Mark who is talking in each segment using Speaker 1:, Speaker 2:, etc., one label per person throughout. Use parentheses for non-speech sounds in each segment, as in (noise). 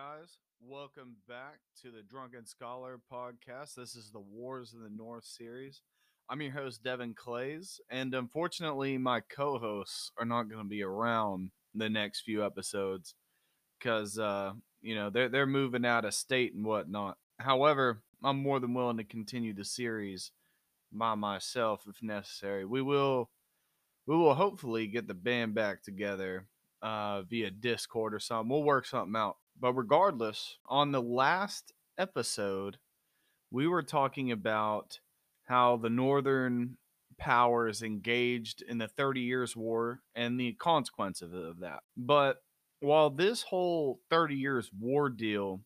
Speaker 1: Guys, welcome back to the Drunken Scholar podcast. This is the Wars of the North series. I'm your host, Devin Clays, and unfortunately, my co hosts are not going to be around the next few episodes because, uh, you know, they're, they're moving out of state and whatnot. However, I'm more than willing to continue the series by myself if necessary. We will. We will hopefully get the band back together uh, via Discord or something. We'll work something out. But regardless, on the last episode, we were talking about how the Northern powers engaged in the 30 Years' War and the consequences of that. But while this whole 30 Years' War deal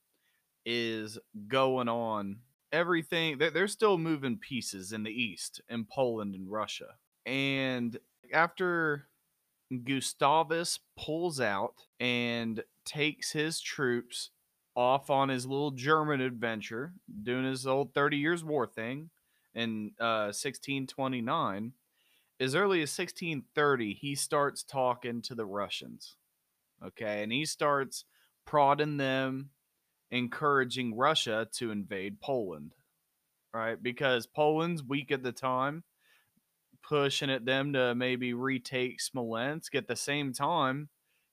Speaker 1: is going on, everything, they're still moving pieces in the East, in Poland and Russia. And after Gustavus pulls out and takes his troops off on his little German adventure, doing his old 30 Years' War thing in uh, 1629. As early as 1630, he starts talking to the Russians. Okay. And he starts prodding them, encouraging Russia to invade Poland. Right. Because Poland's weak at the time pushing at them to maybe retake Smolensk. At the same time,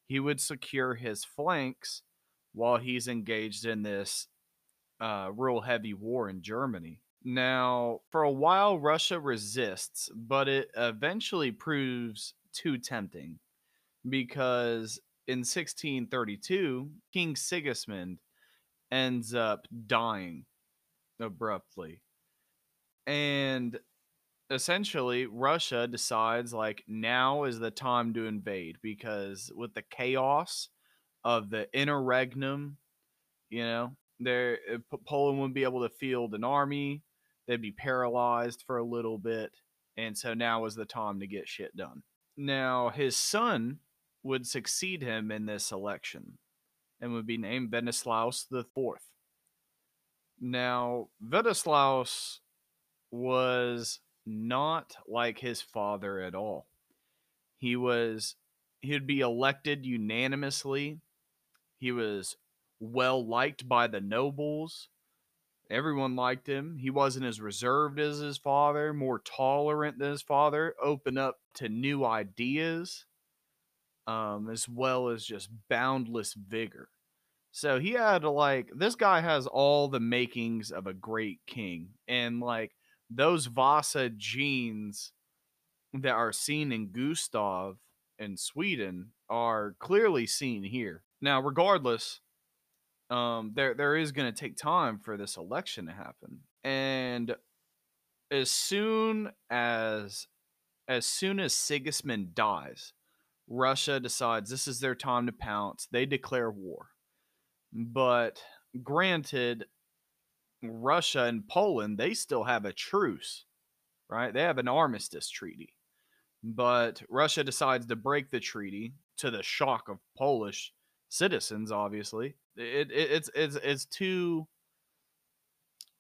Speaker 1: he would secure his flanks while he's engaged in this uh, real heavy war in Germany. Now, for a while, Russia resists, but it eventually proves too tempting because in 1632, King Sigismund ends up dying abruptly. And essentially Russia decides like now is the time to invade because with the chaos of the interregnum, you know, there uh, Poland wouldn't be able to field an army. They'd be paralyzed for a little bit, and so now is the time to get shit done. Now his son would succeed him in this election and would be named Venislaus the Fourth. Now Venislaus was not like his father at all. He was he'd be elected unanimously. He was well liked by the nobles. Everyone liked him. He wasn't as reserved as his father, more tolerant than his father, open up to new ideas, um, as well as just boundless vigor. So he had like this guy has all the makings of a great king, and like those Vasa genes that are seen in Gustav in Sweden are clearly seen here. Now, regardless, um, there there is going to take time for this election to happen, and as soon as as soon as Sigismund dies, Russia decides this is their time to pounce. They declare war, but granted, Russia and Poland, they still have a truce, right? They have an armistice treaty. But Russia decides to break the treaty to the shock of Polish citizens, obviously. It, it, it's it's it's too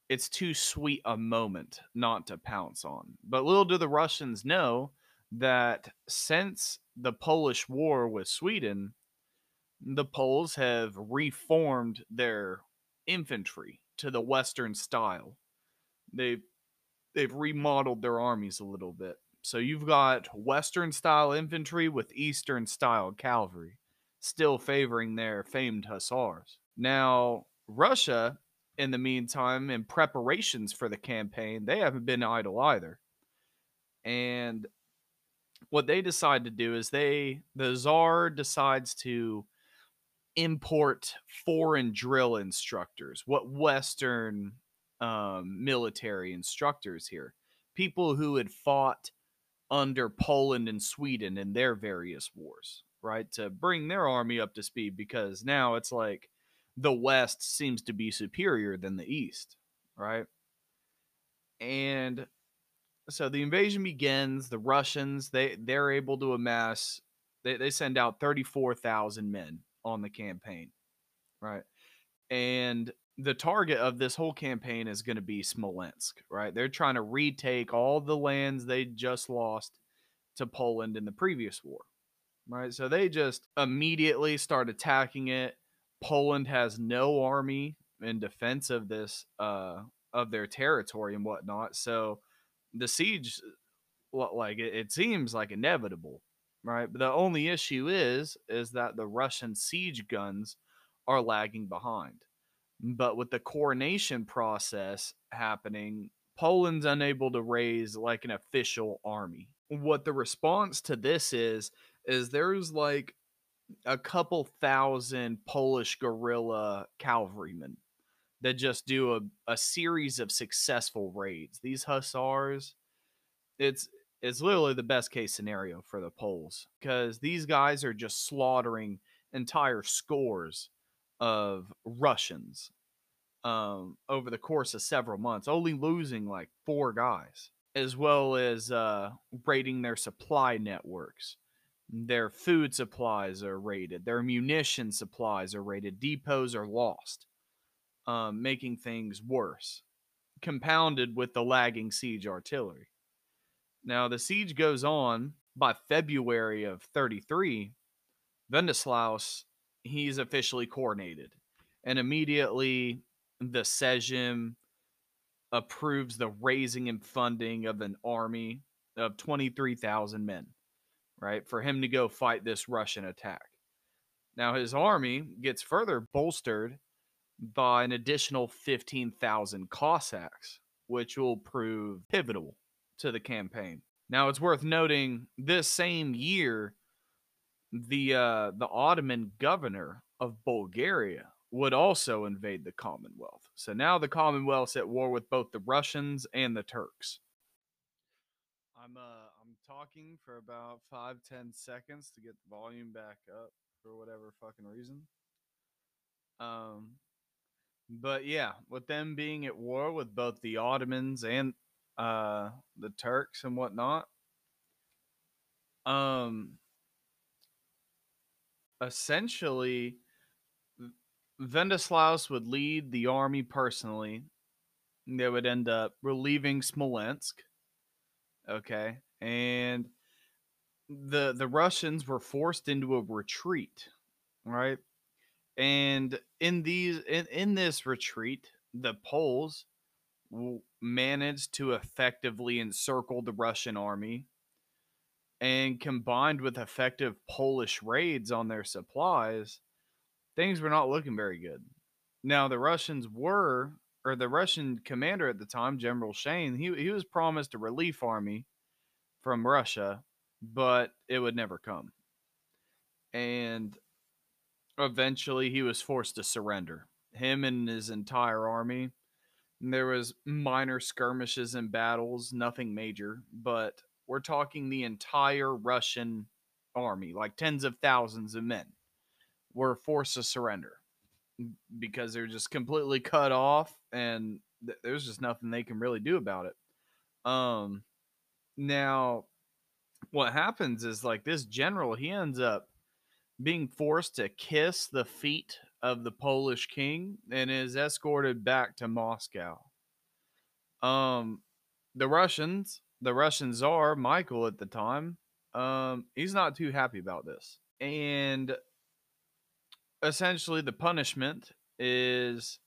Speaker 1: it's too sweet a moment not to pounce on. But little do the Russians know that since the Polish war with Sweden, the Poles have reformed their infantry to the Western style. They've they've remodeled their armies a little bit. So you've got Western style infantry with Eastern style cavalry, still favoring their famed hussars. Now, Russia, in the meantime, in preparations for the campaign, they haven't been idle either. And what they decide to do is they, the Czar decides to import foreign drill instructors, what Western um, military instructors here, people who had fought under Poland and Sweden in their various wars, right? To bring their army up to speed because now it's like the West seems to be superior than the East, right? And so the invasion begins. The Russians they they're able to amass. They they send out thirty four thousand men on the campaign, right? And the target of this whole campaign is going to be Smolensk, right? They're trying to retake all the lands they just lost to Poland in the previous war, right? So they just immediately start attacking it. Poland has no army in defense of this uh, of their territory and whatnot. So the siege, like it, it seems like inevitable, right? But the only issue is is that the Russian siege guns are lagging behind. But with the coronation process happening, Poland's unable to raise like an official army. What the response to this is is there's like a couple thousand Polish guerrilla cavalrymen that just do a, a series of successful raids. These hussars, it's it's literally the best case scenario for the Poles because these guys are just slaughtering entire scores of Russians um, over the course of several months, only losing like four guys, as well as uh, raiding their supply networks. Their food supplies are raided, their munition supplies are raided, depots are lost, um, making things worse, compounded with the lagging siege artillery. Now, the siege goes on by February of 33. Wenceslaus, he's officially coronated. And immediately the Sejm approves the raising and funding of an army of 23,000 men, right, for him to go fight this Russian attack. Now, his army gets further bolstered by an additional 15,000 Cossacks, which will prove pivotal to the campaign. Now, it's worth noting this same year, the uh, the Ottoman governor of Bulgaria would also invade the Commonwealth. So now the Commonwealth's at war with both the Russians and the Turks. I'm uh I'm talking for about five ten seconds to get the volume back up for whatever fucking reason. Um, but yeah, with them being at war with both the Ottomans and uh the Turks and whatnot, um, essentially Wenceslaus would lead the army personally. They would end up relieving Smolensk. Okay. And the the Russians were forced into a retreat, right? And in these in, in this retreat, the Poles managed to effectively encircle the Russian army and combined with effective Polish raids on their supplies, things were not looking very good. Now the Russians were, or the Russian commander at the time, General Shein, he he was promised a relief army from Russia, but it would never come. And eventually he was forced to surrender. Him and his entire army. There was minor skirmishes and battles, nothing major, but we're talking the entire Russian army, like tens of thousands of men were forced to surrender because they're just completely cut off and th- there's just nothing they can really do about it. Um now what happens is like this general he ends up being forced to kiss the feet of the Polish king and is escorted back to Moscow. Um the Russians, the Russian czar Michael at the time, um he's not too happy about this. And essentially the punishment is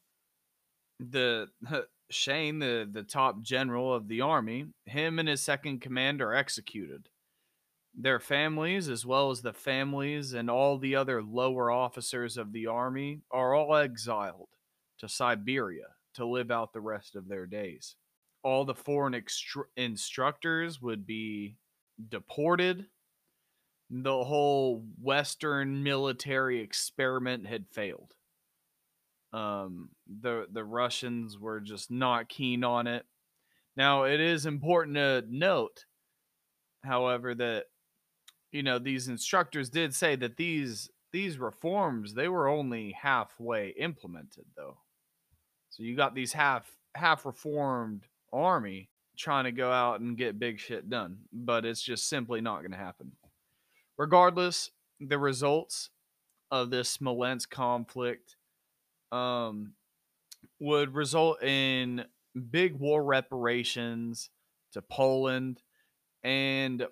Speaker 1: the (laughs) Shein, the, the top general of the army, him and his second command are executed. Their families, as well as the families and all the other lower officers of the army, are all exiled to Siberia to live out the rest of their days. All the foreign extru- instructors would be deported the whole Western military experiment had failed. Um, the the Russians were just not keen on it. Now, it is important to note, however, that you know these instructors did say that these these reforms they were only halfway implemented, though. So you got these half half reformed army trying to go out and get big shit done, but it's just simply not going to happen. Regardless, the results of this Smolensk conflict um, would result in big war reparations to Poland, and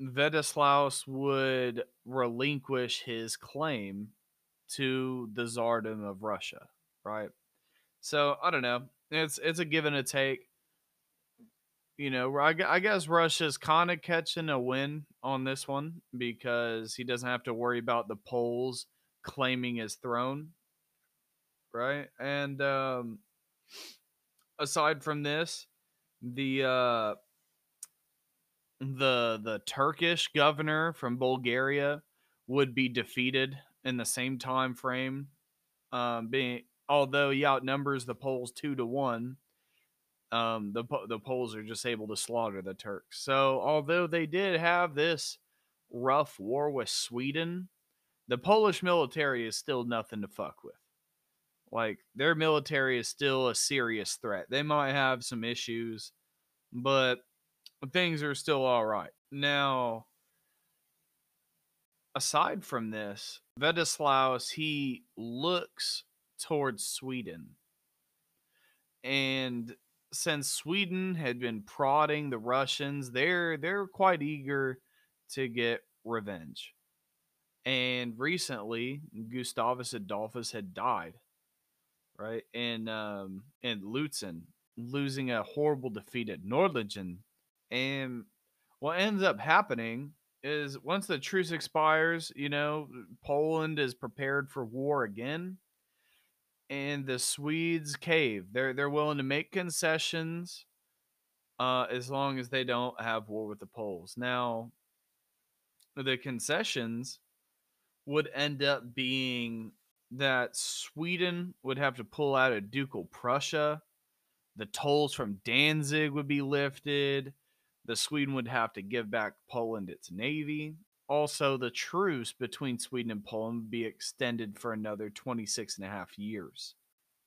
Speaker 1: Wenceslaus would relinquish his claim to the Tsardom of Russia, right? So I don't know. It's it's a give and a take. You know, I, I guess Russia's kind of catching a win on this one because he doesn't have to worry about the Poles claiming his throne, right? And um, aside from this, the uh, the the Turkish governor from Bulgaria would be defeated in the same time frame. Um, being although he outnumbers the Poles two to one, um, the the Poles are just able to slaughter the Turks. So although they did have this rough war with Sweden, the Polish military is still nothing to fuck with. Like their military is still a serious threat. They might have some issues, but things are still all right. Now, aside from this, Venislaus he looks towards Sweden. And since Sweden had been prodding the Russians, they're they're quite eager to get revenge. And recently, Gustavus Adolphus had died, right? In um in Lutzen, losing a horrible defeat at Nordlingen. And what ends up happening is once the truce expires, you know, Poland is prepared for war again and the Swedes cave. They're they're willing to make concessions uh, as long as they don't have war with the Poles. Now, the concessions would end up being that Sweden would have to pull out of Ducal Prussia. The tolls from Danzig would be lifted. The Sweden would have to give back Poland its navy. Also, the truce between Sweden and Poland would be extended for another 26 and a half years.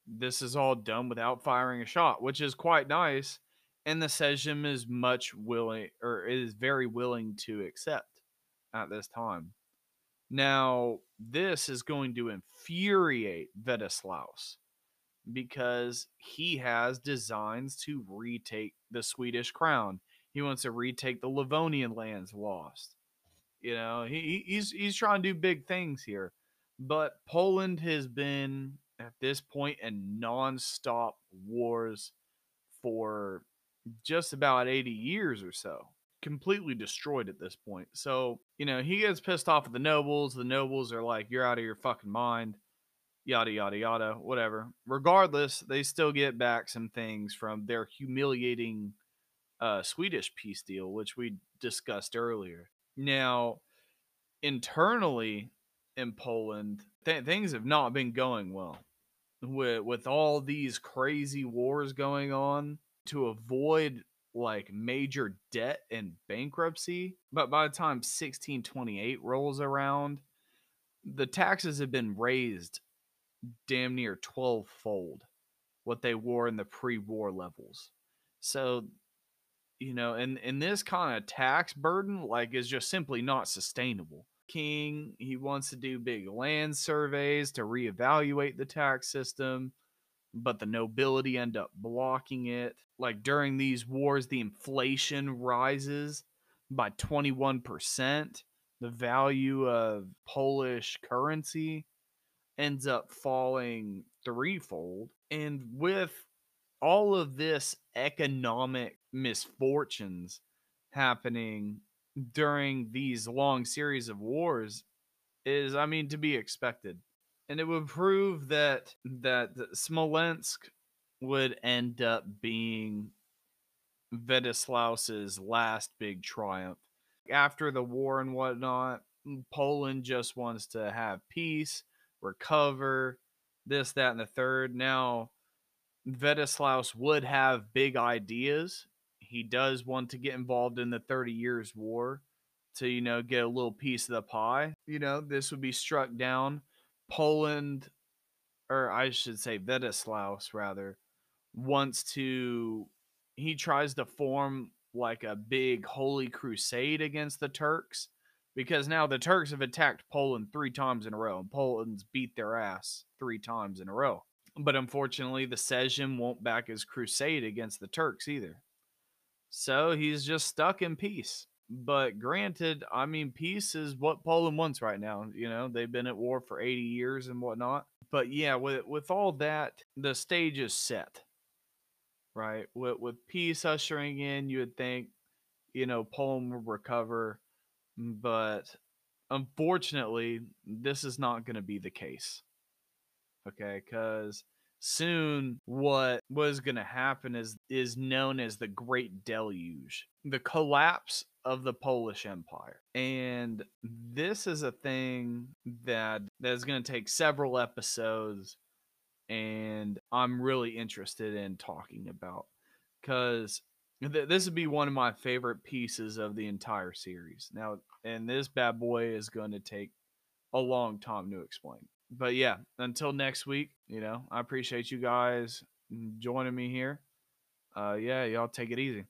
Speaker 1: This is all done without firing a shot, which is quite nice. And the Sejm is much willing, or is very willing to accept at this time. Now, this is going to infuriate Venislaus because he has designs to retake the Swedish crown. He wants to retake the Livonian lands lost. You know, he he's he's trying to do big things here. But Poland has been at this point in non-stop wars for just about 80 years or so. Completely destroyed at this point. So, you know, he gets pissed off at the nobles. The nobles are like, You're out of your fucking mind. Yada yada yada, whatever. Regardless, they still get back some things from their humiliating uh, Swedish peace deal, which we discussed earlier. Now, internally in Poland, th- things have not been going well. With with all these crazy wars going on, to avoid like major debt and bankruptcy, but by the time 1628 rolls around, the taxes have been raised damn near 12 fold what they were in the pre-war levels. So you know, and and this kind of tax burden like is just simply not sustainable. King, he wants to do big land surveys to reevaluate the tax system, but the nobility end up blocking it. Like during these wars, the inflation rises by 21%. The value of Polish currency ends up falling threefold. And with all of this economic misfortunes happening during these long series of wars is i mean to be expected. And it would prove that that smolensk would end up being Venislaus's last big triumph. After the war and whatnot mm, poland just wants to have peace recover this that and the third. Now Venislaus would have big ideas. He does want to get involved in the 30 Years' War to, you know, get a little piece of the pie. You know, this would be struck down. Poland, or I should say Venislaus rather, wants to, he tries to form like a big holy crusade against the Turks because now the Turks have attacked Poland three times in a row and Poland's beat their ass three times in a row. But unfortunately, the Sejm won't back his crusade against the Turks either. So he's just stuck in peace. But granted, I mean, peace is what Poland wants right now. You know, they've been at war for 80 years and whatnot. But yeah, with with all that, the stage is set. Right? With with peace ushering in, you would think, you know, Poland will recover. But unfortunately, this is not going to be the case. Okay, because soon what was going to happen is is known as the great deluge the collapse of the polish empire. And this is a thing that that is going to take several episodes and i'm really interested in talking about because th- this would be one of my favorite pieces of the entire series. Now and this bad boy is going to take a long time to explain but yeah, until next week, you know, I appreciate you guys joining me here. Uh, yeah, y'all take it easy.